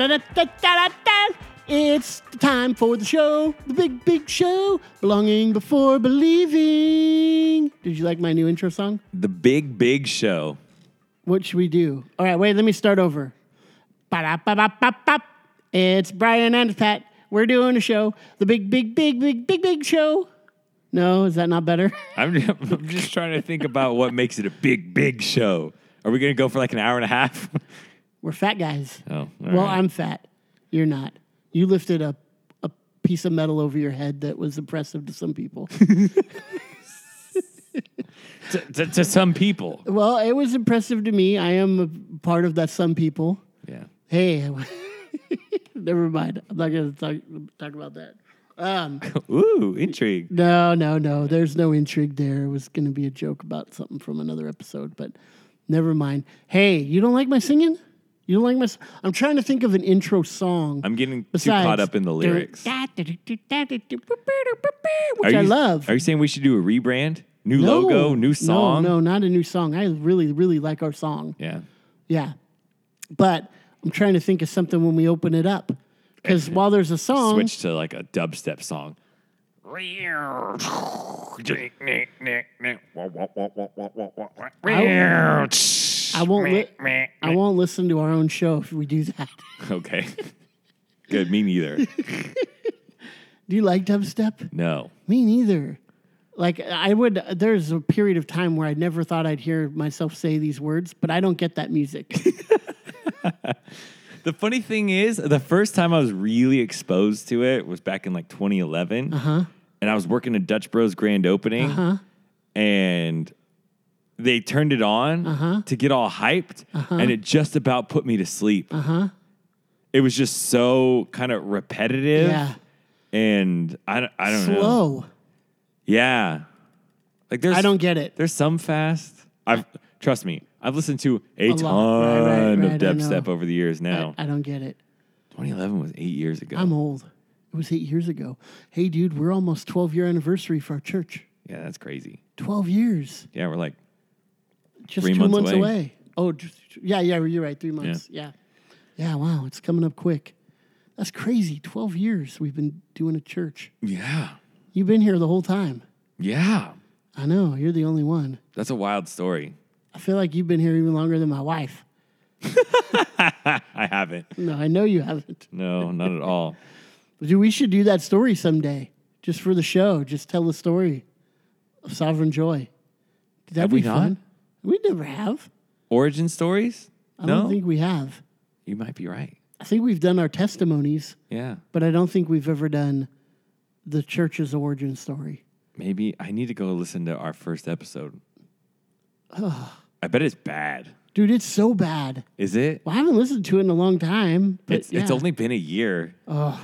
It's the time for the show, the big, big show, belonging before believing. Did you like my new intro song? The Big Big Show. What should we do? All right, wait, let me start over. Ba-da-ba-ba-ba-ba. It's Brian and Pat. We're doing a show, the big, big, big, big, big, big show. No, is that not better? I'm just, I'm just trying to think about what makes it a big, big show. Are we going to go for like an hour and a half? We're fat guys. Oh, all well, right. I'm fat. You're not. You lifted a, a piece of metal over your head that was impressive to some people. to, to, to some people. well, it was impressive to me. I am a part of that some people. Yeah. Hey, never mind. I'm not going to talk, talk about that. Um, Ooh, intrigue. no, no, no. There's no intrigue there. It was going to be a joke about something from another episode, but never mind. Hey, you don't like my singing? You don't like my? s- I'm trying to think of an intro song. I'm getting too caught up in the lyrics. Which I love. Are you saying we should do a rebrand? New No, logo, new song? No, no, not a new song. I really, really like our song. Yeah. Yeah. But I'm trying to think of something when we open it up. Because while there's a song, Switch to like a dubstep song. I won't li- I won't listen to our own show if we do that. Okay. Good. Me neither. do you like dubstep? No. Me neither. Like I would there's a period of time where I never thought I'd hear myself say these words, but I don't get that music. The funny thing is, the first time I was really exposed to it was back in like 2011. Uh-huh. And I was working at Dutch Bros grand opening. Uh-huh. And they turned it on Uh-huh. to get all hyped. And it just about put me to sleep. Uh-huh. It was just so kind of repetitive. yeah. And I, don't- I don't know. Slow. Yeah. Like there's I don't get it. there's some fast. I've trust me, I've listened to a, A ton lot. Right, right, of right, dubstep over the years now. I, I don't get it. 2011 was eight years ago. I'm old. It was eight years ago. Hey, dude, we're almost 12 year anniversary for our church. yeah, that's crazy. 12 years. Yeah, we're like Just Three two months months away. away. Oh, just, yeah, yeah, you're right. Three months. Yeah. yeah. wow. It's coming up quick. That's crazy. 12 years we've been doing a church. yeah, You've been here the whole time. yeah. I know. You're the only one. That's a wild story. I feel like you've been here even longer than my wife. I haven't. No, I know you haven't. No, not at all. Dude, we should do that story someday just for the show. Just tell the story of Sovereign Joy. That'd Have be we not? fun. We never have. Origin stories? I no, don't think we have. you might be right. I think we've done our testimonies, Yeah, but I don't think we've ever done the church's origin story. maybe I need to go listen to our first episode. I bet it's bad. Dude, it's so bad. Is it? Well, I haven't listened to it in a long time. But It's it's yeah. only been a year. Oh.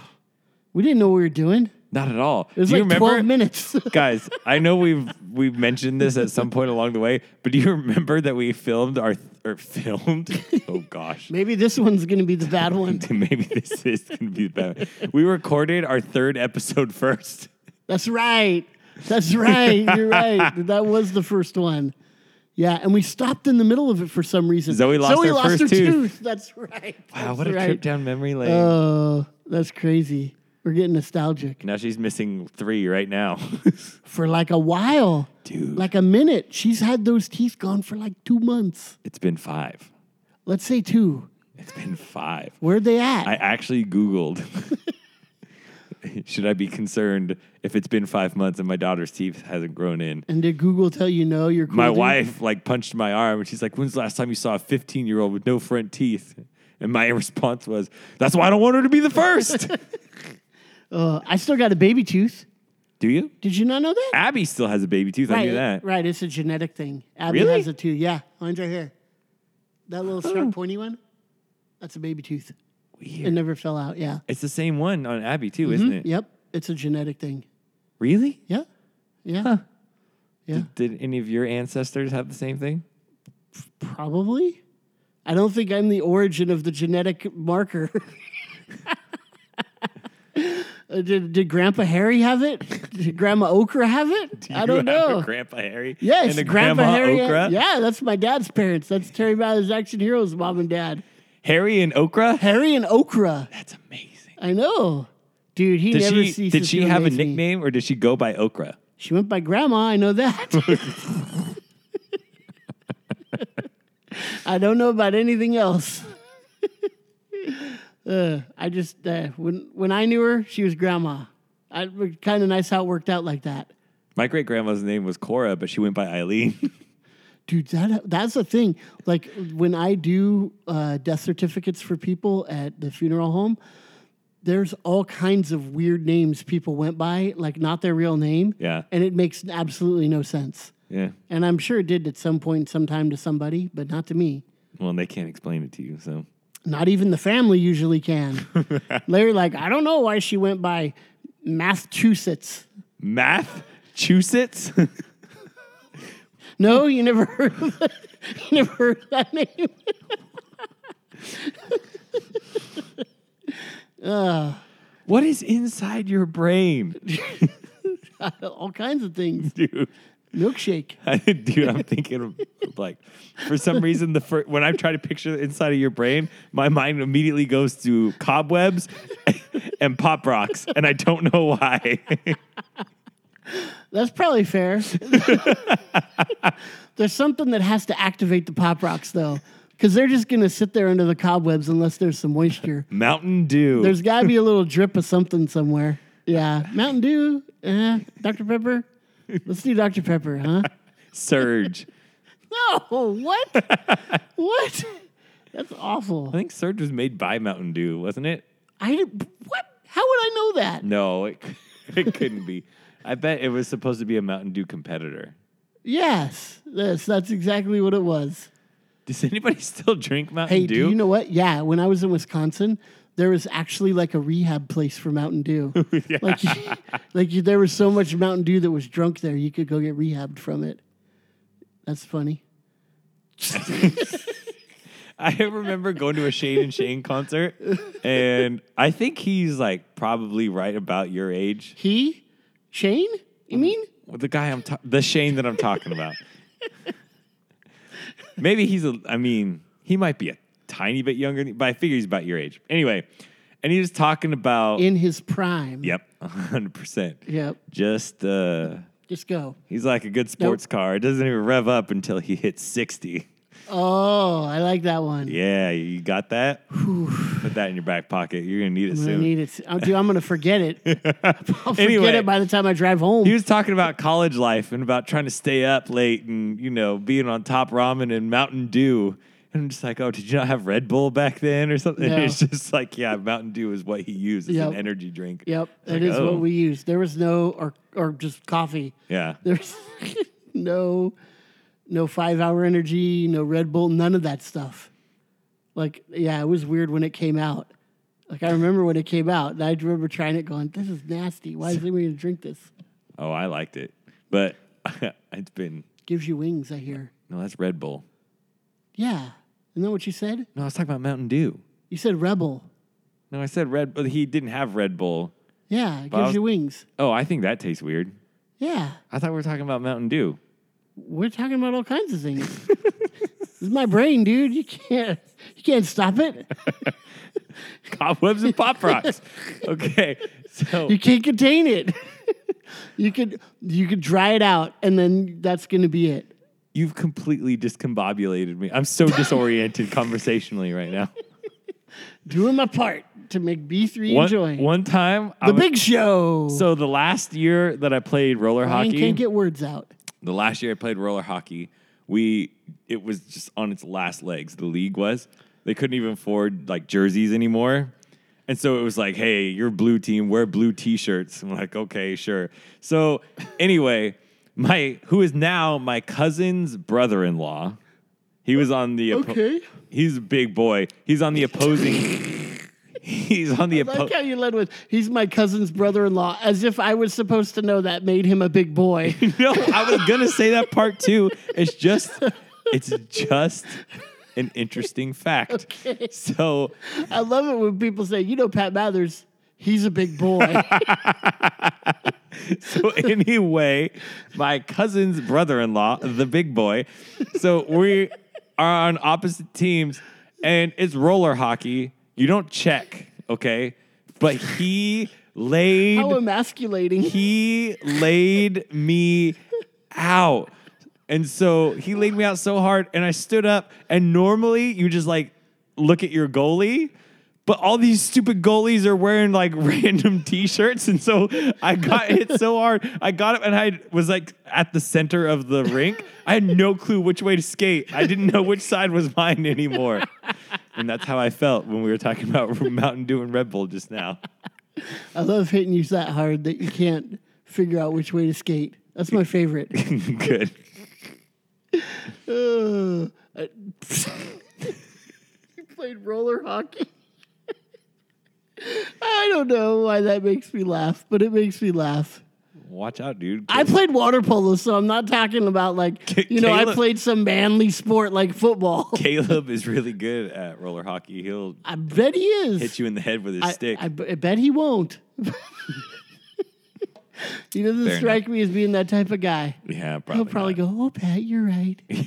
We didn't know what we were doing. Not at all. It was do you like remember, 12 minutes. guys? I know we've we've mentioned this at some point along the way, but do you remember that we filmed our or filmed? Oh gosh, Maybe this one's going to be the bad one. maybe this is gonna be bad. We recorded our third episode first. That's right. That's right. You're right. That was the first one. Yeah, and we stopped in the middle of it for some reason. Zoe lost her lost first her tooth. That's right. Wow, That's what a right. trip down memory lane. Oh, that's crazy. We're getting nostalgic now she's missing three right now. for like a while, Dude, like a minute. She's had those teeth gone for like two months. it's been five. Let's say two. It's been five. Where'd they at? I actually Googled. Should I be concerned if it's been five months and my daughter's teeth hasn't grown in? and did Google tell you no? You're cool, my dude? wife like punched my arm and she's like, "When's the last time you saw a 15 year old with no front teeth?" And my response was, "That's why I don't want her to be the first. Uh, I still got a baby tooth. Do you? Did you not know that? Abby still has a baby tooth. I right, knew that. right. It's a genetic thing. Abby Really? has a tooth. Yeah, mine's right here. That little sharp, pointy one. That's a baby tooth. It Weird. never fell out. Yeah. It's the same one on Abby too, isn't it? Yep. It's a genetic thing. Really? Yeah. Yeah. Huh. Yeah. Did any of your ancestors have the same thing? Probably. I don't think I'm the origin of the genetic marker. Uh, did, did Grandpa Harry have it? Did Grandma Okra have it? I don't know. Grandpa Harry. yes, and a Grandpa Grandma Harry. Okra. Yeah, that's my dad's parents. That's Terry Ballard's Action Heroes mom and dad. Harry and Okra. Harry and Okra. That's amazing. I know, dude. He Did never she ceases did she to have a amaze me. nickname or did she go by Okra? She went by Grandma. I know that. I don't know about anything else. Uh, I just uh, when when I knew her, she was Grandma. I kind of nice how it worked out like that. My great grandma's name was Cora, but she went by Eileen. Dude, that that's the thing. Like when I do uh, death certificates for people at the funeral home, there's all kinds of weird names people went by, like not their real name. Yeah. and it makes absolutely no sense. yeah. And I'm sure it did at some point, sometime to somebody, but not to me. Well, they can't explain it to you, so Not even the family usually can. They're like, I don't know why she went by Massachusetts. Massachusetts. No, you never heard of that. You never heard of that name. Uh. what is inside your brain, all kinds of things. dude? Milkshake. Dude, I'm thinking of like, for some reason, the first when I try to picture the inside of your brain, my mind immediately goes to cobwebs and pop rocks, and I don't know why. That's probably fair. there's something that has to activate the pop rocks though, because they're just gonna sit there under the cobwebs unless there's some moisture. Mountain Dew. There's got to be a little drip of something somewhere. Yeah, Mountain Dew, uh, Dr Pepper. Let's do Dr Pepper, huh? Surge. No, what? what? That's awful. I think Surge was made by Mountain Dew, wasn't it? I what? How would I know that? No, it, it couldn't be. I bet it was supposed to be a Mountain Dew competitor. Yes, yes, that's exactly what it was. Does anybody still drink Mountain Hey, Dew? do you know what? Yeah, when I was in Wisconsin, there was actually like a rehab place for Mountain Dew. Like, like you- there was so much Mountain Dew that was drunk there, you could go get rehabbed from it. That's funny. I remember going to a Shane and Shane concert, and I think he's like probably right about your age. He, Shane, you mean? Well, the guy I'm ta- the Shane that I'm talking about. Maybe he's a. I mean, he might be a tiny bit younger, than- but I figure he's about your age. Anyway, and he was talking about. In his prime. yep, hundred percent. Yep. Just uh, Just go. he's like a good sports car. It doesn't even rev up until he hits sixty. Oh, I like that one. Yeah, you got that. Put that in your back pocket. You're gonna need it I'm gonna soon. need it. Oh, dude, I'm gonna forget it. I'll forget Anyway. it by the time I drive home. He was talking about college life and about trying to stay up late and, you know, being on top ramen and Mountain Dew. And I'm just like, oh, did you not have Red Bull back then or something? No. It's just like, yeah, Mountain Dew is what he used as Yep. an energy drink. yep, It's that like, is oh, what we used. There was no or or just coffee. Yeah. There's no no five hour energy, no Red Bull, none of that stuff. Like, yeah, it was weird when it came out. Like I remember when it came out, and I remember trying it, going, "This is nasty. Why is anybody gonna drink this?" Oh, I liked it. But it's been, Gives you wings, I hear. no, that's Red Bull. Yeah, isn't that what you said? No, I was talking about Mountain Dew. You said Rebel. No, I said Red Bull. He didn't have Red Bull. Yeah, it But I gives was- you wings. Oh, I think that tastes weird. Yeah, I thought we were talking about Mountain Dew. we're talking about all kinds of things. this is my brain, dude. You can't you can't stop it. Cobwebs and Pop Rocks. okay. So You can't contain it. you could you could dry it out, and then that's gonna be it. You've completely discombobulated me. I'm so disoriented conversationally right now. Doing my part to make B three One, enjoy one time, the was- big show. so the last year that I played roller Brian hockey, can't get words out. the last year I played roller hockey, we it was just on its last legs. The league was they couldn't even afford like jerseys anymore. And so it was like, hey, you're blue team, wear blue t-shirts. I'm like, okay, sure. So anyway, my who is now my cousin's brother-in-law, he was on the oppo- Okay. he's a big boy. He's on the opposing he's on the I like opposing how you led with he's my cousin's brother-in-law, as if I was supposed to know that made him a big boy. no, I was gonna say that part too. It's just, it's just an interesting fact. Okay. So I love it when people say, you know, Pat Mathers, he's a big boy. so anyway, my cousin's brother-in-law, the big boy. So we are on opposite teams, and it's roller hockey. You don't check, okay? But he laid How emasculating. he laid me out. And so he laid me out so hard, and I stood up. And normally you just like look at your goalie, but all these stupid goalies are wearing like random t shirts. And so I got hit so hard. I got up and I was like at the center of the rink. I had no clue which way to skate. I didn't know which side was mine anymore. And that's how I felt when we were talking about Mountain Dew and Red Bull just now. I love hitting you that hard that you can't figure out which way to skate. That's my favorite. Good. Uh, I- you played roller hockey. I don't know why that makes me laugh, but it makes me laugh. Watch out, dude. I played water polo, so I'm not talking about like you know I played some manly sport like football. Caleb is really good at roller hockey. He'll I bet he is. hit you in the head with his I, stick. I bet he won't. he doesn't Fair strike me as being that type of guy. yeah, probably. He'll probably not. go, "Oh, Pat, you're right."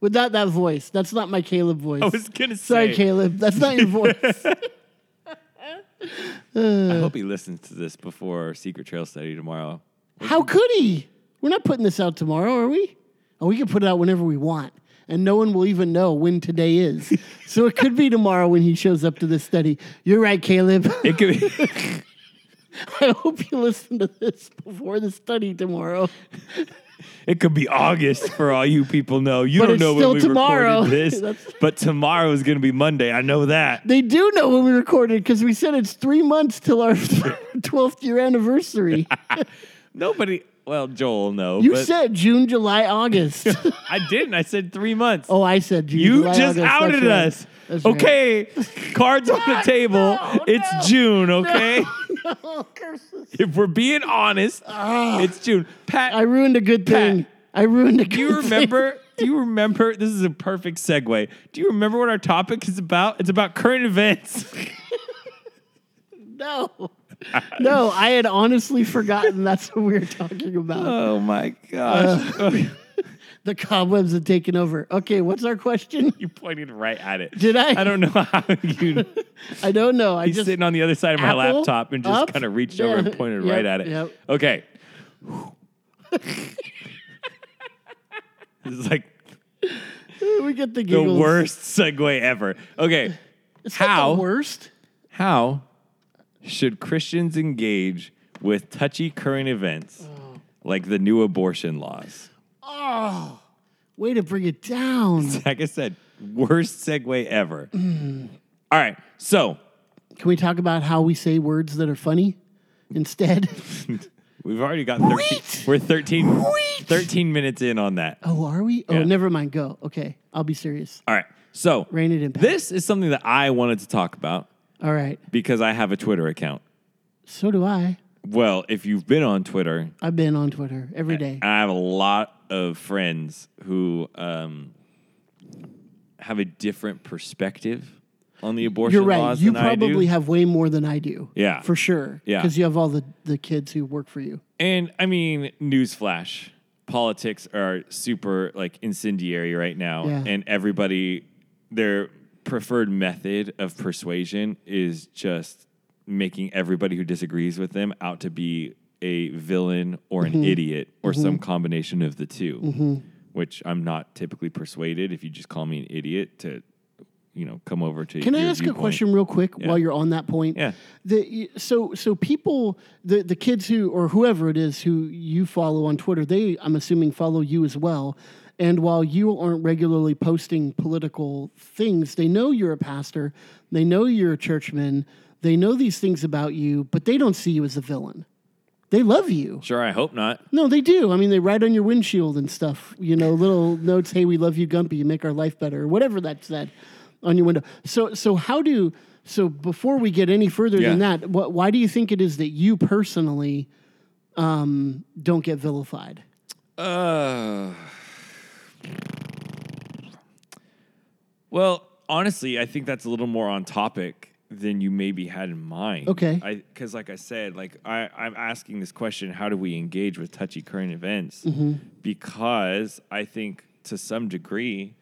Without that voice, that's not my Caleb voice. I was gonna Sorry, say. Caleb, that's not your voice. Uh. I hope he listens to this before Secret Trail study tomorrow. How could he? We're not putting this out tomorrow, are we? Oh, we can put it out whenever we want, and no one will even know when today is. so it could be tomorrow when he shows up to this study. You're right, Caleb. It could be. I hope you listen to this before the study tomorrow. it could be August for all you people know. You But don't it's know still when we tomorrow. recorded this, That's- but tomorrow is gonna be Monday. I know that. They do know when we recorded because we said it's three months till our 12th year anniversary. Nobody. Well, Joel, no. You but said June, July, August. I didn't. I said three months. oh, I said June. You July, just August. That's outed right. us. That's right. okay, cards on the table. no, it's June, okay? Oh, curses. If we're being honest, ah. it's June. Pat, I ruined a good thing. I ruined a good do you thing. remember? Do you remember? This is a perfect segue. Do you remember what our topic is about? It's about current events. No. No, I had honestly forgotten that's what we were talking about. Oh my gosh. The cobwebs had taken over. Okay, what's our question? you pointed right at it. Did I? I don't know how you. I don't know. I He's just sitting on the other side of my Apple, laptop and just up, kind of reached over and pointed yep, right at it. yep. Okay. this is like we get the the giggles. worst segue ever. Okay. It's not How? the worst. How should Christians engage with touchy current events Oh. like the new abortion laws? Oh, way to bring it down. Like I said, worst segue ever. Mm. All right. So Can we talk about how we say words that are funny instead? we've already got 13. Wheat. We're 13, Wheat. 13 minutes in on that. oh, are we? Oh, Yeah. never mind. Go. Okay, I'll be serious. All right. So Rein it in. Pat. this is something that I wanted to talk about All right. because I have a Twitter account. So do I. Well, if you've been on Twitter, I've been on Twitter every day. I have a lot of friends who um, have a different perspective on the abortion You're right. laws You than I do. probably have way more than I do. Yeah. For sure. Yeah. Because you have all the, the kids who work for you. And I mean, newsflash: politics are super like incendiary right now, Yeah. and everybody their preferred method of persuasion is just making everybody who disagrees with them out to be a villain or Mm-hmm. an idiot or some combination of the 2 Which I'm not typically persuaded if you just call me an idiot to, you know, come over to. Can I ask a question real quick while you're on that point? Yeah. The, so so people the the kids who or whoever it is who you follow on Twitter, they I'm assuming follow you as well. And while you aren't regularly posting political things, they know you're a pastor, they know you're a churchman, they know these things about you, but they don't see you as a villain. They love you. Sure, I hope not. No, they do. I mean, they write on your windshield and stuff. You know, little notes. Hey, we love you, Gumpy. You make our life better, or whatever that said on your window. So, so how do? So before we get any further than that, what, why do you think it is that you personally um, don't get vilified? Uh, well, honestly, I think that's a little more on topic than you maybe had in mind. Okay. I because like I said, like I, I'm asking this question: How do we engage with touchy current events? Mm-hmm. Because I think to some degree,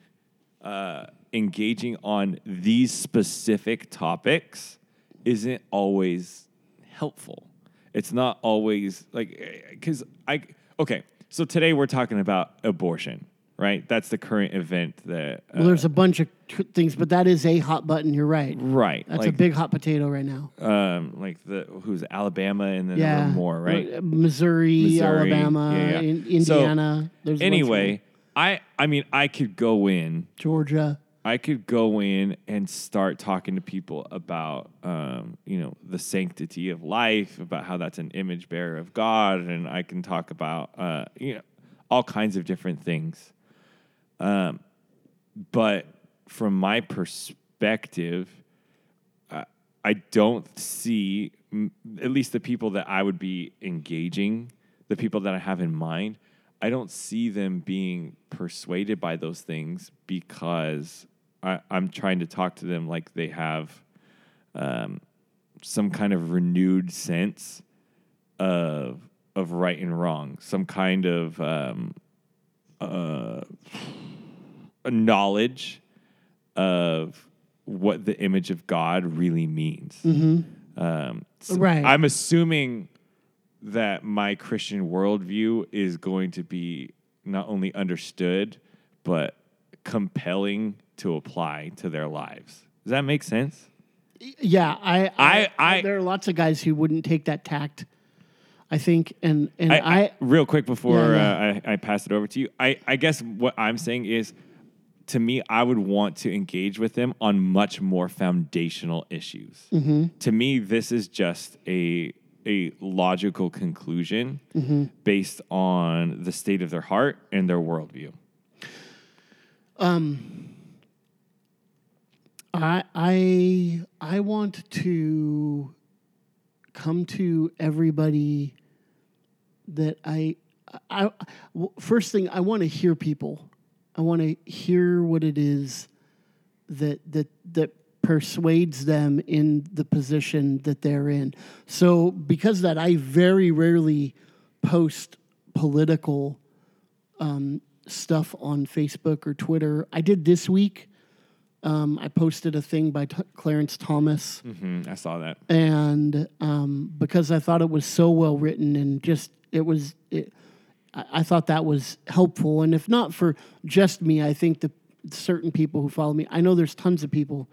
uh, engaging on these specific topics isn't always helpful. It's not always like because I okay. So today we're talking about abortion, right? That's the current event that uh, Well, there's a bunch of t- things, but that is a hot button. You're right. right. That's like, a big hot potato right now. um like the who's Alabama and then Yeah, more, right? Uh, Missouri, Missouri, Alabama, yeah, yeah. In, So, Indiana. there's bunch of Anyway, I I mean I could go in. Georgia. I could go in and start talking to people about, um, you know, the sanctity of life, about how that's an image bearer of God, and I can talk about, uh, you know, all kinds of different things. Um, but from my perspective, I, I don't see, m- at least the people that I would be engaging, the people that I have in mind, I don't see them being persuaded by those things because I, I'm trying to talk to them like they have um, some kind of renewed sense of of right and wrong, some kind of um, uh, a knowledge of what the image of God really means. Um, so Right. I'm assuming that my Christian worldview is going to be not only understood, but compelling to apply to their lives. Does that make sense? Yeah, I, I- I- there are lots of guys who wouldn't take that tact. I think, and and I, I, I- real quick before Yeah, Uh, I, I pass it over to you, I, I guess what I'm saying is, to me, I would want to engage with them on much more foundational issues. Mm-hmm. To me, this is just a a logical conclusion Mm-hmm. based on the state of their heart and their worldview. Um, I I I want to come to everybody that I, I first thing I want to hear people. I want to hear what it is that that that persuades them in the position that they're in. So because that I very rarely post political um, stuff on Facebook or Twitter. I did this week. Um, I posted a thing by T- Clarence Thomas, hmm I saw that. and um, because I thought it was so well written and just it was, it, I, I thought that was helpful. And if not for just me, I think the certain people who follow me, I know there's tons of people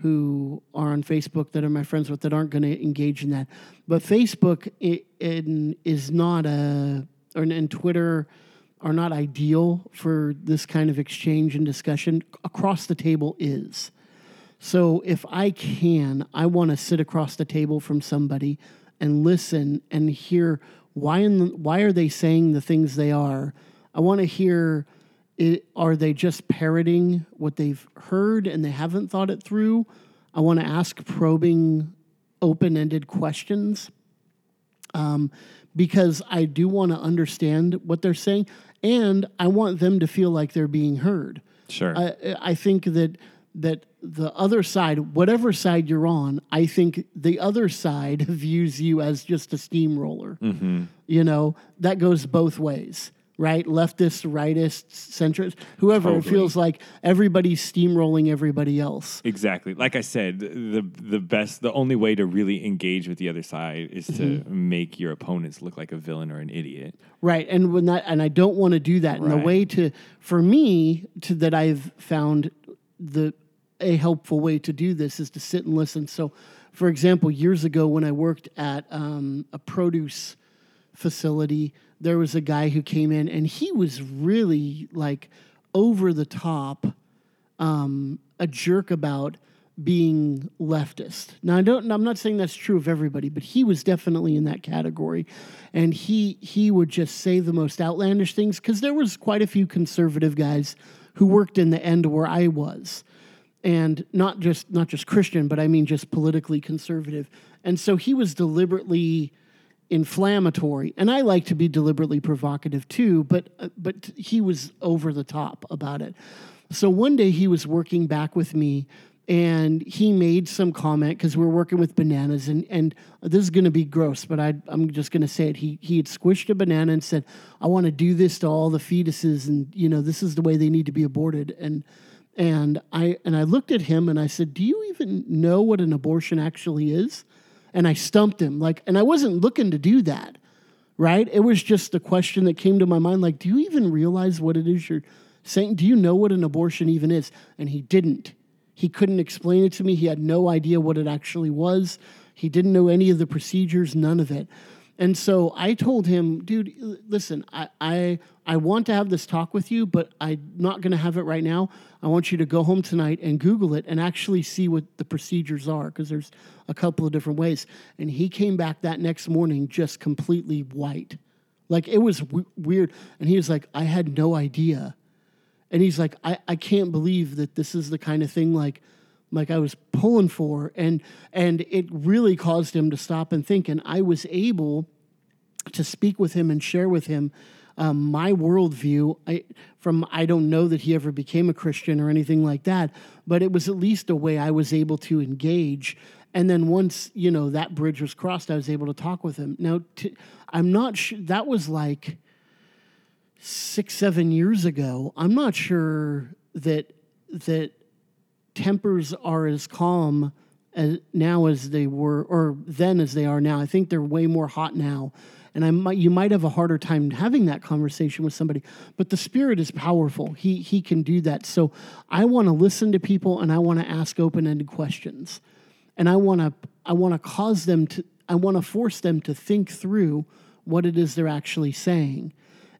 who are on Facebook that are my friends with that aren't going to engage in that. But Facebook i in, is not a, or, and Twitter are not ideal for this kind of exchange and discussion. Across the table is. So if I can, I want to sit across the table from somebody and listen and hear why in the, why are they saying the things they are. I want to hear it, are they just parroting what they've heard and they haven't thought it through? I want to ask probing, open-ended questions um, because I do want to understand what they're saying, and I want them to feel like they're being heard. Sure. I, I think that that the other side, whatever side you're on, I think the other side views you as just a steamroller. Mm-hmm. You know that goes both ways, right? Leftists, rightists, centrists, whoever. It Totally. feels like everybody's steamrolling everybody else. Exactly. Like I said, the the best, the only way to really engage with the other side is to Mm-hmm. make your opponents look like a villain or an idiot. Right. And when that and I don't want to do that. And the way to for me to that I've found the a helpful way to do this is to sit and listen. So for example, years ago when I worked at um, a produce facility, there was a guy who came in and he was really like over the top um, a jerk about being leftist. Now I don't I'm not saying that's true of everybody, but he was definitely in that category. And he he would just say the most outlandish things cuz there was quite a few conservative guys who worked in the end where I was. And not just not just Christian, but I mean just politically conservative. And so he was deliberately inflammatory. And i like to be deliberately provocative too but uh, but he was over the top about it. So one day he was working back with me and he made some comment because we are working with bananas and and this is going to be gross but I, i'm just going to say it. He he had squished a banana and said i want to do this to all the fetuses and you know this is the way they need to be aborted. And And I and I looked at him and I said, "Do you even know what an abortion actually is?" And I stumped him like and I wasn't looking to do that. Right? It was just a question that came to my mind like, "Do you even realize what it is you're saying? Do you know what an abortion even is?" And he didn't. He couldn't explain it to me. He had no idea what it actually was. He didn't know any of the procedures, none of it. And so I told him, dude, listen, I, I, I want to have this talk with you, but I'm not going to have it right now. I want you to go home tonight and Google it and actually see what the procedures are because there's a couple of different ways. And he came back that next morning just completely white. Like it was w- weird. And he was like, I had no idea. And he's like, I, I can't believe that this is the kind of thing like like I was pulling for and and it really caused him to stop and think and I was able to speak with him and share with him um, my worldview. I, from I don't know that he ever became a Christian or anything like that but it was at least a way I was able to engage. And then once you know that bridge was crossed I was able to talk with him. Now I'm not sure that was like six seven years ago. I'm not sure that that tempers are as calm as now as they were, or then as they are now. I think they're way more hot now. And I might, you might have a harder time having that conversation with somebody, but the spirit is powerful. He he can do that. So I want to listen to people, and I want to ask open-ended questions, and I want to I want to cause them to I want to force them to think through what it is they're actually saying,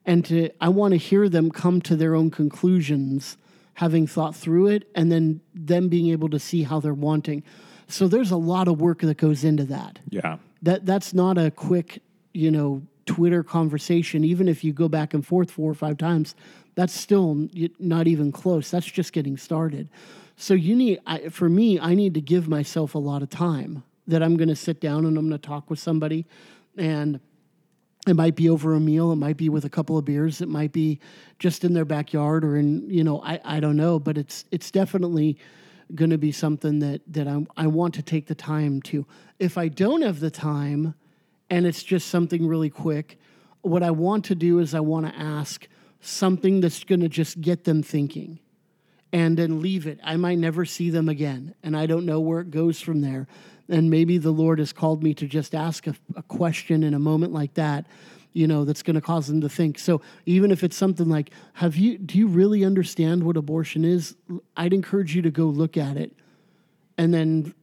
and to I want to hear them come to their own conclusions having thought through it and then them being able to see how they're wanting. So there's a lot of work that goes into that. Yeah. That that's not a quick, you know, Twitter conversation. Even if you go back and forth four or five times, that's still not even close. That's just getting started. So you need, I, for me, I need to give myself a lot of time that I'm going to sit down and I'm going to talk with somebody and it might be over a meal it might be with a couple of beers it might be just in their backyard or in you know i, I don't know but it's it's definitely going to be something that that I, I want to take the time to. If i don't have the time and it's just something really quick what i want to do is i want to ask something that's going to just get them thinking and then leave it. I might never see them again and i don't know where it goes from there and maybe the Lord has called me to just ask a, a question in a moment like that, you know, that's going to cause them to think. So even if it's something like, "Have you? Do you really understand what abortion is?" I'd encourage you to go look at it, and then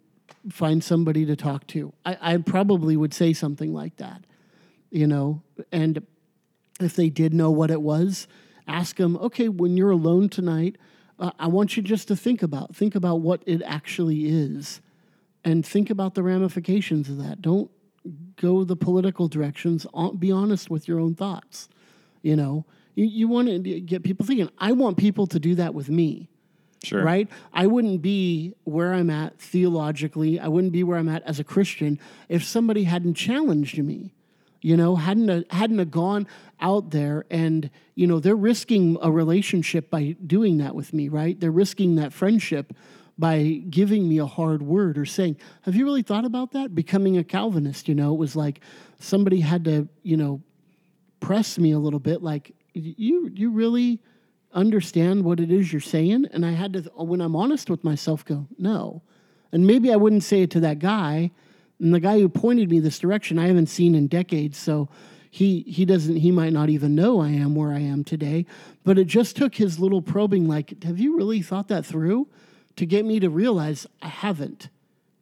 find somebody to talk to. I, I probably would say something like that, you know, and if they did know what it was, ask them, okay, when you're alone tonight, uh, I want you just to think about think about what it actually is and think about the ramifications of that. Don't go the political directions. Uh, be honest with your own thoughts. You know, you, you want to get people thinking. I want people to do that with me. Sure. Right? I wouldn't be where I'm at theologically. I wouldn't be where I'm at as a Christian if somebody hadn't challenged me. You know, hadn't a, hadn't a gone out there and you know they're risking a relationship by doing that with me, right? They're risking that friendship by giving me a hard word or saying, Have you really thought about that? Becoming a Calvinist, you know, it was like somebody had to, you know, press me a little bit, like, You you really understand what it is you're saying? And I had to, when I'm honest with myself, go, No. And maybe I wouldn't say it to that guy. And the guy who pointed me this direction, I haven't seen in decades. So he he doesn't he might not even know I am where I am today. But it just took his little probing, like, have you really thought that through? To get me to realize I haven't.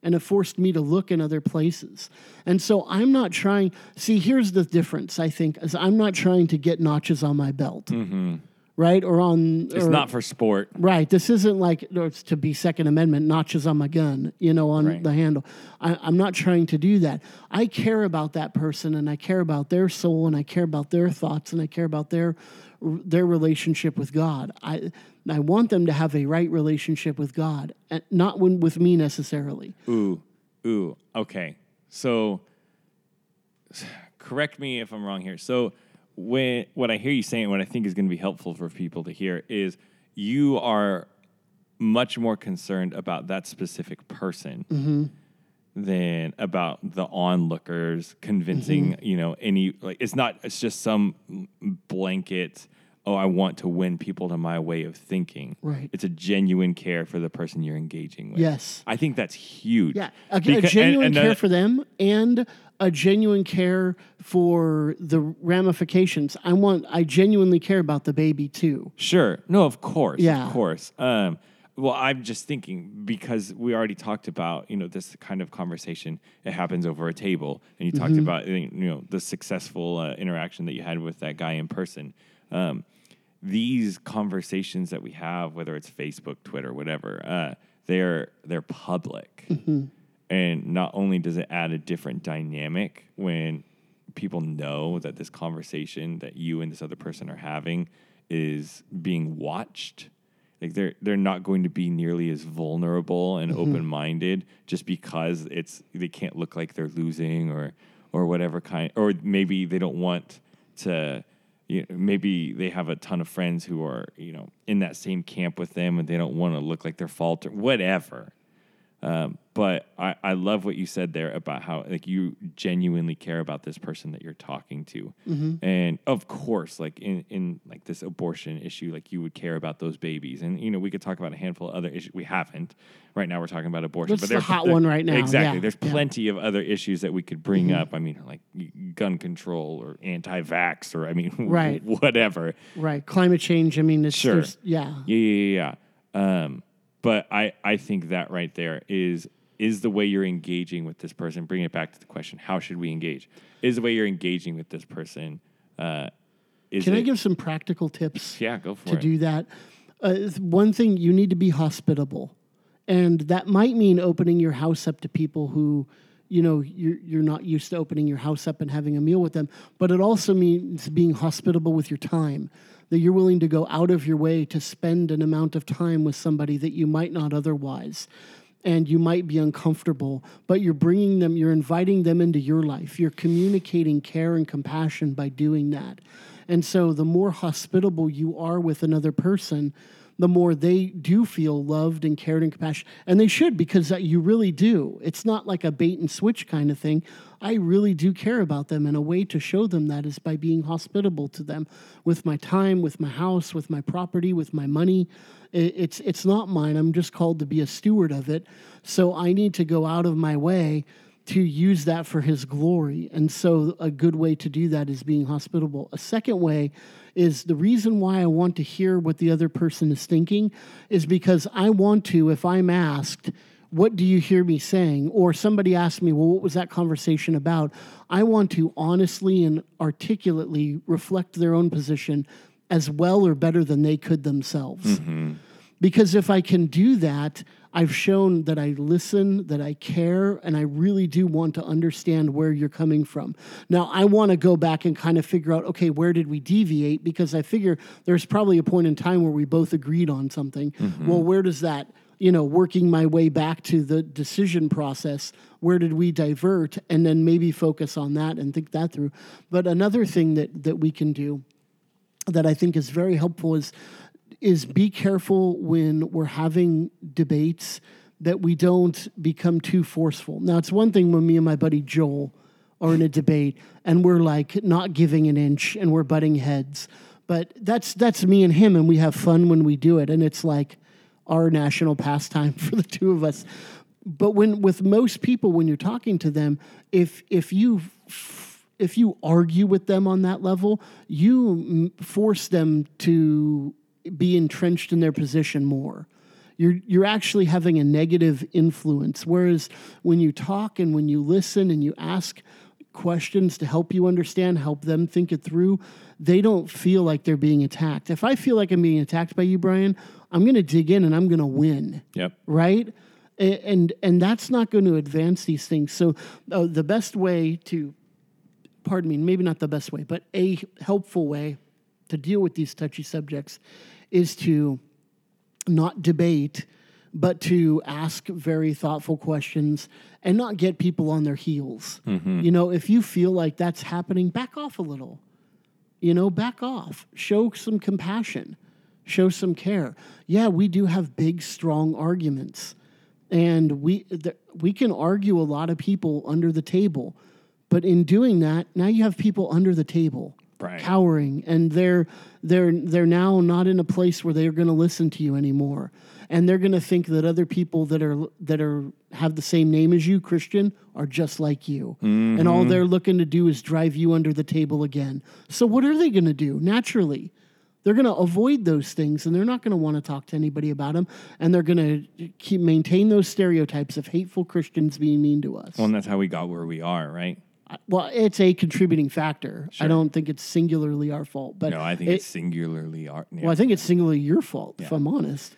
And it forced me to look in other places. And so I'm not trying, see, here's the difference, I think, is I'm not trying to get notches on my belt. Mm-hmm. Right? Or on. It's or, not for sport. Right. This isn't like, it's to be Second Amendment, notches on my gun, you know, on right. the handle. I, I'm not trying to do that. I care about that person and I care about their soul and I care about their thoughts and I care about their their relationship with God. I I want them to have a right relationship with God, and not when, with me necessarily. Ooh, ooh, okay. So, correct me if I'm wrong here. So, when what I hear you saying, what I think is going to be helpful for people to hear is you are much more concerned about that specific person mm-hmm. than about the onlookers convincing mm-hmm. you know any like it's not it's just some blanket oh, I want to win people to my way of thinking. Right. It's a genuine care for the person you're engaging with. Yes. I think that's huge. Yeah, a, a Beca- and- genuine and, care uh, for them and a genuine care for the ramifications. I want. I genuinely care about the baby too. Sure. No, of course. Yeah. Of course. Um, well, I'm just thinking because we already talked about, you know, this kind of conversation. It happens over a table, and you Mm-hmm. talked about, you know, the successful uh, interaction that you had with that guy in person. Um, these conversations that we have, whether it's Facebook, Twitter, whatever, uh, they're they're public, Mm-hmm. and not only does it add a different dynamic when people know that this conversation that you and this other person are having is being watched like they're they're not going to be nearly as vulnerable and open-minded just because it's they can't look like they're losing or or whatever kind or maybe they don't want to you know, maybe they have a ton of friends who are you know in that same camp with them and they don't want to look like they're faltering whatever um, but I, I love what you said there about how like you genuinely care about this person that you're talking to, and of course, like in in like this abortion issue, like you would care about those babies, and you know we could talk about a handful of other issues. We haven't right now. We're talking about abortion, That's but the there's hot there- one right now, Exactly. yeah, There's yeah. Mm-hmm. plenty of other issues that we could bring up. I mean, like gun control or anti-vax, or I mean, Right. whatever. Right, climate change. I mean, it's Sure. yeah, Yeah, yeah, yeah. yeah. Um, but I, I think that right there is is the way you're engaging with this person. Bring it back to the question: How should we engage? Is the way you're engaging with this person? Uh, is Can I give some practical tips? Yeah, go for to it. do that. Uh, one thing you need to be hospitable, and that might mean opening your house up to people who, you know, you're you're not used to opening your house up and having a meal with them. But it also means being hospitable with your time. That you're willing to go out of your way to spend an amount of time with somebody that you might not otherwise. And you might be uncomfortable, but you're bringing them, you're inviting them into your life. You're communicating care and compassion by doing that. And so the more hospitable you are with another person, the more they do feel loved and cared and compassion. And they should because uh, you really do. It's not like a bait and switch kind of thing. I really do care about them. And a way to show them that is by being hospitable to them with my time, with my house, with my property, with my money. It's, it's not mine. I'm just called to be a steward of it. So I need to go out of my way to use that for his glory. And so a good way to do that is being hospitable. A second way is the reason why I want to hear what the other person is thinking is because I want to, if I'm asked, what do you hear me saying? Or somebody asked me, well, what was that conversation about? I want to honestly and articulately reflect their own position as well or better than they could themselves. Mm-hmm. Because if I can do that, I've shown that I listen, that I care, and I really do want to understand where you're coming from. Now, I want to go back and kind of figure out, okay, where did we deviate? Because I figure there's probably a point in time where we both agreed on something. Mm-hmm. Well, where does that, you know, working my way back to the decision process, where did we divert? And then maybe focus on that and think that through. But another thing that, that we can do that I think is very helpful is is be careful when we're having debates that we don't become too forceful. Now it's one thing when me and my buddy Joel are in a debate and we're like not giving an inch and we're butting heads. But that's that's me and him and we have fun when we do it and it's like our national pastime for the two of us. But when with most people when you're talking to them, if if you if you argue with them on that level, you force them to be entrenched in their position more. You're, you're actually having a negative influence. Whereas when you talk and when you listen and you ask questions to help you understand, help them think it through, they don't feel like they're being attacked. If I feel like I'm being attacked by you, Brian, I'm going to dig in and I'm going to win Yep. right? And and that's not going to advance these things. So uh, the best way to, pardon me, maybe not the best way, but a helpful way to deal with these touchy subjects is to not debate, but to ask very thoughtful questions and not get people on their heels. Mm-hmm. You know, if you feel like that's happening, back off a little you know, back off. Show some compassion. Show some care. Yeah, we do have big, strong arguments, and we th- we can argue a lot of people under the table. But in doing that, now you have people under the table. Right. cowering, and they're they're they're now not in a place where they're going to listen to you anymore, and they're going to think that other people that are that are have the same name as you, Christian, are just like you, and all mm-hmm. they're looking to do is drive you under the table again. So what are they going to do naturally? They're going to avoid those things and they're not going to want to talk to anybody about them. And they're going to keep maintain those stereotypes of hateful Christians being mean to us. Well, and that's how we got where we are, right? Well, it's a contributing factor. I don't think it's singularly our fault, but No, I think it- it's singularly our. yeah. well, I think it's singularly your fault. If I'm honest,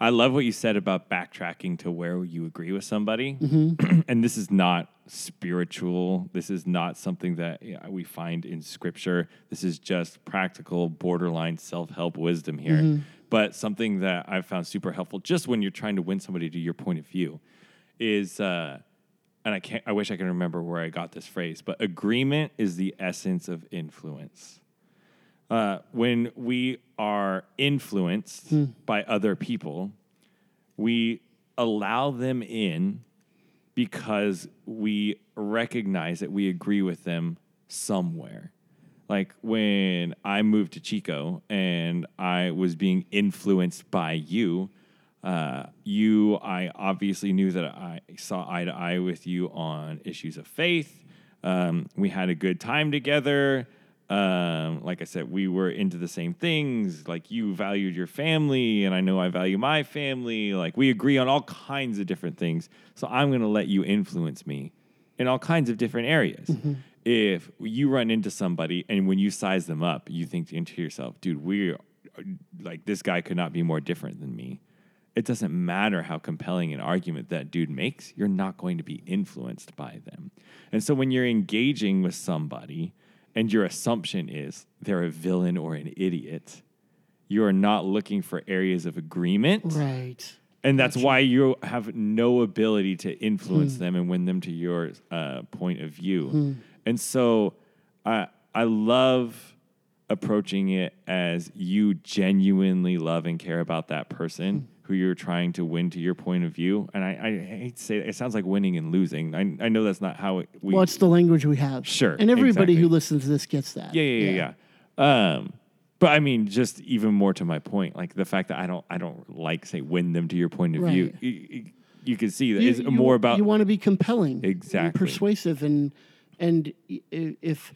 I love what you said about backtracking to where you agree with somebody. Mm-hmm. and this is not spiritual. This is not something that yeah, we find in scripture. This is just practical, borderline self help wisdom here. Mm-hmm. But something that I've found super helpful just when you're trying to win somebody to your point of view is, uh, and I can't, I wish I can remember where I got this phrase, but agreement is the essence of influence uh, when we are influenced by other people, we allow them in because we recognize that we agree with them somewhere. Like when I moved to Chico and I was being influenced by you, uh, you, I obviously knew that I saw eye to eye with you on issues of faith. Um, we had a good time together. Um, like I said, we were into the same things. Like you valued your family, and I know I value my family. Like we agree on all kinds of different things. So I'm going to let you influence me in all kinds of different areas. If you run into somebody and when you size them up, you think into yourself, dude, we're like, this guy could not be more different than me. It doesn't matter how compelling an argument that dude makes, you're not going to be influenced by them. And so when you're engaging with somebody and your assumption is they're a villain or an idiot, you are not looking for areas of agreement. right? And that's why you have no ability to influence Hmm. them and win them to your uh, point of view. And so I I love approaching it as you genuinely love and care about that person Hmm. Who you're trying to win to your point of view. And I, I hate to say it, it sounds like winning and losing. I, I know that's not how it, we. Well, it's the language we have. Sure, and everybody exactly. who listens to this gets that. yeah, yeah, yeah, yeah. Um, but I mean, just even more to my point, like the fact that I don't, I don't like say win them to your point of view. Right. You, you, you can see that You- more about you want to be compelling, and Exactly. persuasive, and and if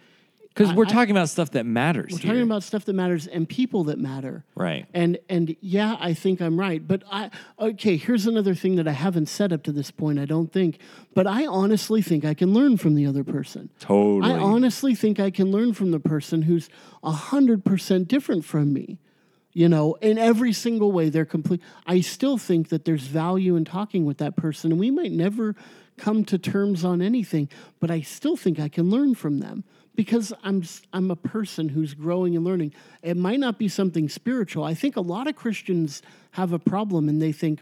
because we're I- talking about stuff that matters. we're here. talking about stuff that matters and people that matter, right. And and yeah, I think I'm right. But I okay, here's another thing that I haven't said up to this point, I don't think. But I honestly think I can learn from the other person. Totally. I honestly think I can learn from the person who's hundred percent different from me. You know, in every single way, they're complete. I still think that there's value in talking with that person, and we might never come to terms on anything, but I still think I can learn from them because I'm I'm a person who's growing and learning. It might not be something spiritual. I think a lot of Christians have a problem, and they think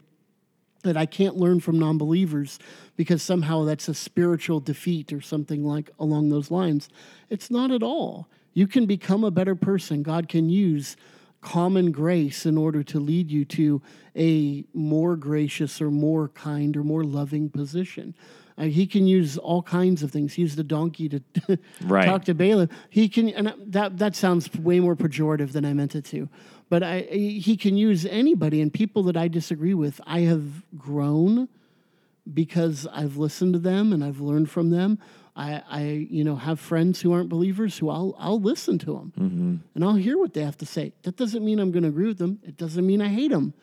that I can't learn from non-believers because somehow that's a spiritual defeat or something like along those lines. It's not at all. You can become a better person. God can use common grace in order to lead you to a more gracious or more kind or more loving position. Uh, he can use all kinds of things. He used a donkey to Right. talk to Balaam. He can, and that that sounds way more pejorative than I meant it to. But I, he can use anybody and people that I disagree with. I have grown because I've listened to them and I've learned from them. I, I you know, have friends who aren't believers who I'll I'll listen to them and I'll hear what they have to say. That doesn't mean I'm going to agree with them. It doesn't mean I hate them.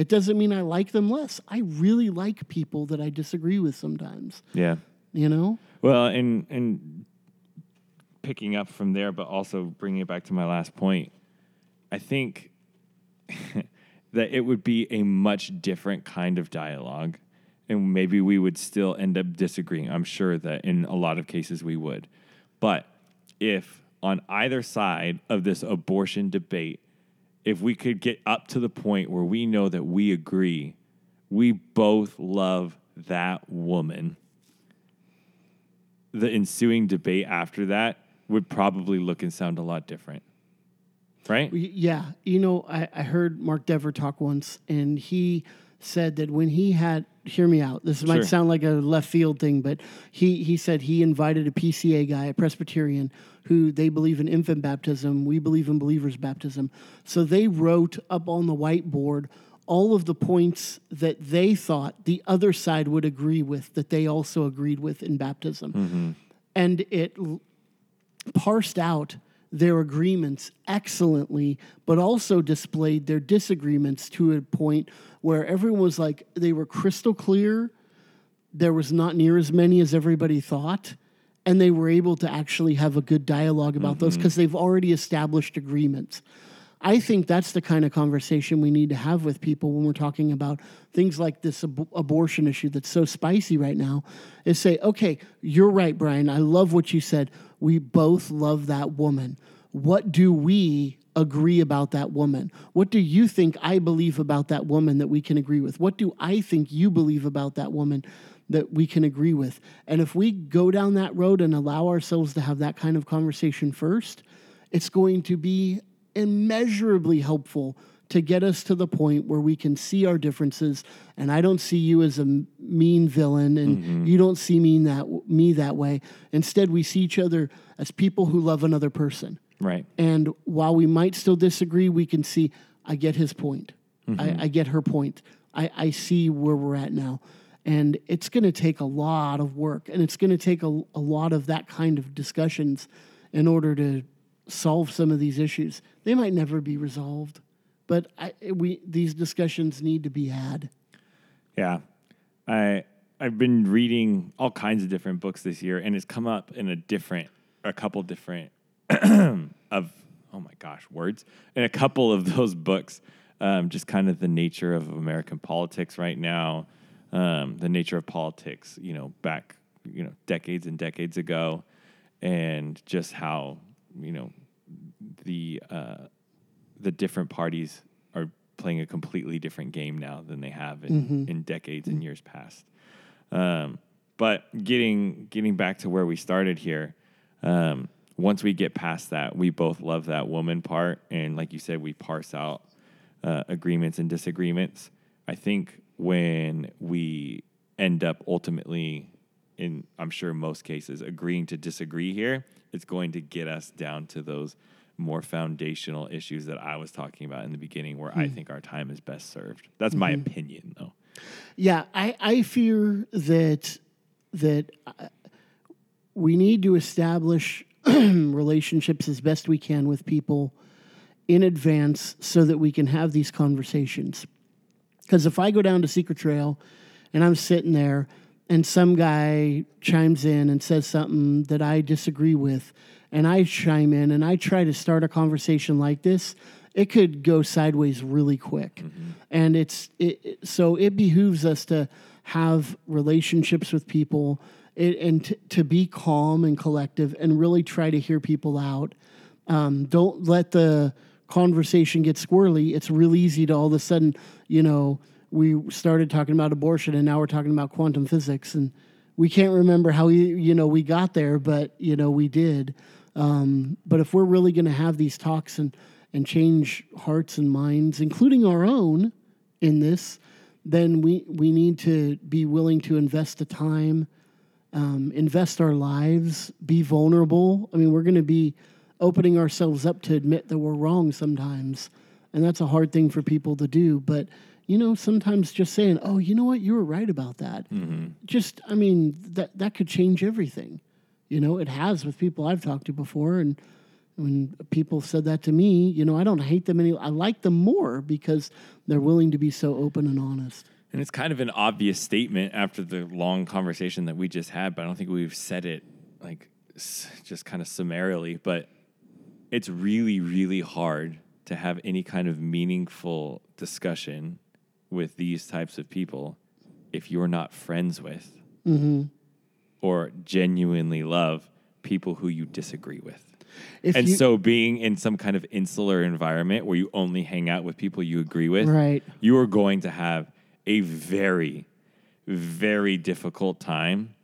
It doesn't mean I like them less. I really like people that I disagree with sometimes. Yeah. You know. Well, and and picking up from there, but also bringing it back to my last point, I think that it would be a much different kind of dialogue, and maybe we would still end up disagreeing. I'm sure that in a lot of cases we would, but if on either side of this abortion debate, if we could get up to the point where we know that we agree, we both love that woman the ensuing debate after that would probably look and sound a lot different. Right? Yeah, you know, I, I heard Mark Dever talk once, and he said that when he had hear me out. This might Sure. sound like a left field thing, but he he said he invited a PCA guy, a Presbyterian, who they believe in infant baptism. We believe in believers baptism. So they wrote up on the whiteboard all of the points that they thought the other side would agree with, that they also agreed with in baptism, mm-hmm. and it parsed out their agreements excellently, but also displayed their disagreements to a point where everyone was like, they were crystal clear. There was not near as many as everybody thought. And they were able to actually have a good dialogue about those mm-hmm. because they've already established agreements. I think that's the kind of conversation we need to have with people when we're talking about things like this ab- abortion issue that's so spicy right now. Is say, okay, you're right, Brian. I love what you said. We both love that woman. What do we agree about that woman? What do you think I believe about that woman that we can agree with? What do I think you believe about that woman that we can agree with? And if we go down that road and allow ourselves to have that kind of conversation first, it's going to be immeasurably helpful to get us to the point where we can see our differences and I don't see you as a mean villain and mm-hmm. you don't see me that me that way. Instead we see each other as people who love another person. Right. and while we might still disagree we can see I get his point. I, mm-hmm. I get her point. I, I see where we're at now. And it's going to take a lot of work and it's going to take a, a lot of that kind of discussions in order to solve some of these issues. They might never be resolved but I, we these discussions need to be had Yeah. I I've been reading all kinds of different books this year and it's come up in a different a couple different of oh my gosh, words. In a couple of those books. Um, just kind of the nature of American politics right now, um, the nature of politics, you know, back, you know, decades and decades ago, and just how, you know, the uh, the different parties are playing a completely different game now than they have in, in decades and years past. Um, but getting getting back to where we started here, um, once we get past that, we both love that woman part, and like you said, we parse out uh, agreements and disagreements. I think when we end up ultimately, in I'm sure most cases, agreeing to disagree here, it's going to get us down to those more foundational issues that I was talking about in the beginning, where I think our time is best served. That's my opinion, though. Yeah, I, I fear that that uh, we need to establish relationships as best we can with people in advance so that we can have these conversations. Because if I go down to Secret Trail and I'm sitting there and some guy chimes in and says something that I disagree with, and I chime in and I try to start a conversation like this, it could go sideways really quick. And it's it, so it behooves us to have relationships with people it, and to, to be calm and collective and really try to hear people out. Um, don't let the conversation get squirrely. It's real easy to all of a sudden, you know, we started talking about abortion and now we're talking about quantum physics and we can't remember how we, you know, we got there, but you know, we did. Um, but if we're really going to have these talks and and change hearts and minds, including our own, in this, then we we need to be willing to invest the time, um, invest our lives, be vulnerable. I mean, we're going to be opening ourselves up to admit that we're wrong sometimes, and that's a hard thing for people to do. But you know, sometimes just saying, "Oh, you know what, you were right about that," just I mean that that could change everything. You know, it has with people I've talked to before, and when people said that to me, you know, I don't hate them any. I like them more because they're willing to be so open and honest. And it's kind of an obvious statement after the long conversation that we just had, but I don't think we've said it like just kind of summarily. But it's really, really hard to have any kind of meaningful discussion with these types of people if you're not friends with mm-hmm. Or genuinely love people who you disagree with. If and you, so being in some kind of insular environment where you only hang out with people you agree with, Right. you are going to have a very, very difficult time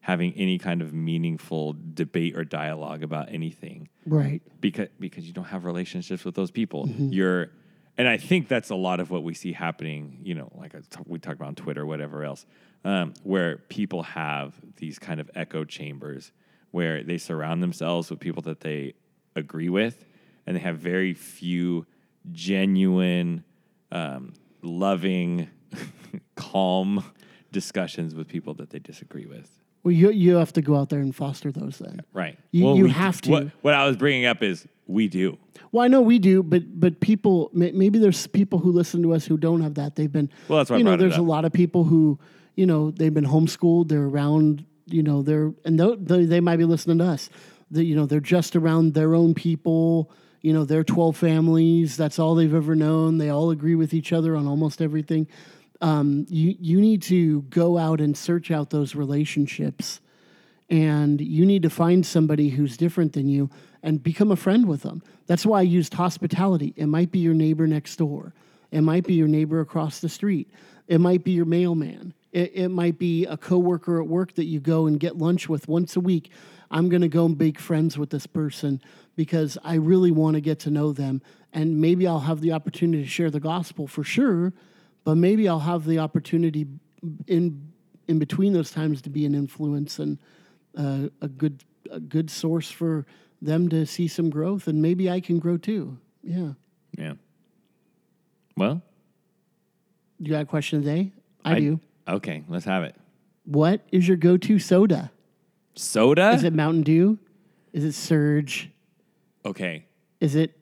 having any kind of meaningful debate or dialogue about anything right, because because you don't have relationships with those people. Mm-hmm. You're And I think that's a lot of what we see happening, you know, like I talk, we talked about on Twitter, or whatever else, um, where people have these kind of echo chambers where they surround themselves with people that they agree with and they have very few genuine, um, loving, calm discussions with people that they disagree with. Well, you you have to go out there and foster those then. Right. You- you we- have to. What, what I was bringing up is we do. Well, I know we do, but but people maybe there's people who listen to us who don't have that. They've been Well, that's why you know there's a lot of people who you know they've been homeschooled. They're around you know they're and they, they might be listening to us. They, you know they're just around their own people. You know their twelve families. That's all they've ever known. They all agree with each other on almost everything. Um, you you need to go out and search out those relationships and you need to find somebody who's different than you and become a friend with them. That's why I used hospitality. It might be your neighbor next door. It might be your neighbor across the street. It might be your mailman. It, it might be a coworker at work that you go and get lunch with once a week. I'm going to go and make friends with this person because I really want to get to know them. And maybe I'll have the opportunity to share the gospel for sure, but maybe I'll have the opportunity in in between those times to be an influence and uh, a good a good source for them to see some growth, and maybe I can grow too. Yeah. Yeah. Well, You got a question today? I, do. Okay, let's have it. What is your go-to soda? Soda? Is it Mountain Dew? Is it Surge? okay. Is it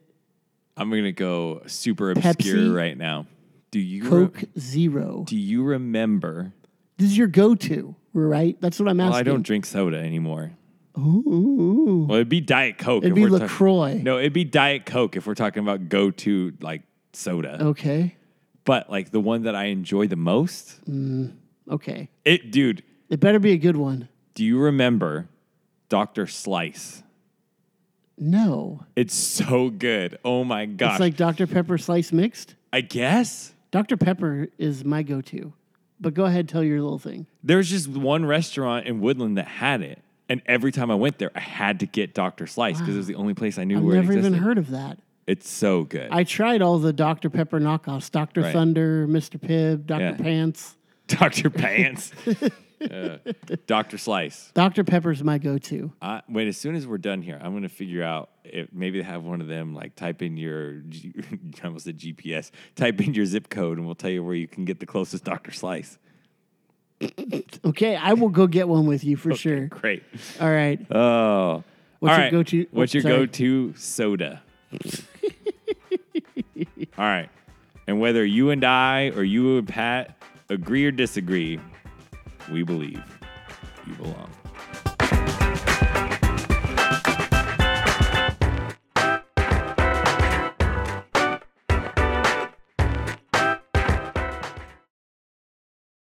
I'm going to go super obscure Pepsi? right now. Do you re- Coke Zero? do you remember? This is your go-to, right? That's what I'm asking. Well, I don't drink soda anymore. Ooh. Well, it'd be Diet Coke. It'd if be we're Lacroix. no, it'd be Diet Coke if we're talking about go to like soda. Okay. But like the one that I enjoy the most, mm, Okay. it, dude. It better be a good one. Do you remember Dr. Slice? No. It's so good. Oh my gosh. It's like Dr. Pepper slice mixed. I guess Dr. Pepper is my go-to. But go ahead, tell your little thing. there's just one restaurant in Woodland that had it. And every time I went there, I had to get Dr. Slice because it was the only place I knew I've where it never existed. even heard of that. It's so good. I tried all the Dr. Pepper knockoffs Dr. Right. Thunder, Mr. Pibb, Dr. Yeah. Pants. Dr. Pants. Uh, Dr. Slice. Dr. Pepper's my go to. Wait, as soon as we're done here, I'm going to figure out if maybe they have one of them, like type in your, G- I almost said GPS, type in your zip code and we'll tell you where you can get the closest Dr. Slice. Okay, I will go get one with you for sure. Great. All right. Oh. What's All your right. go-to- What's oh, your go-to soda? All right. And whether you and I or you and Pat agree or disagree, we believe you belong.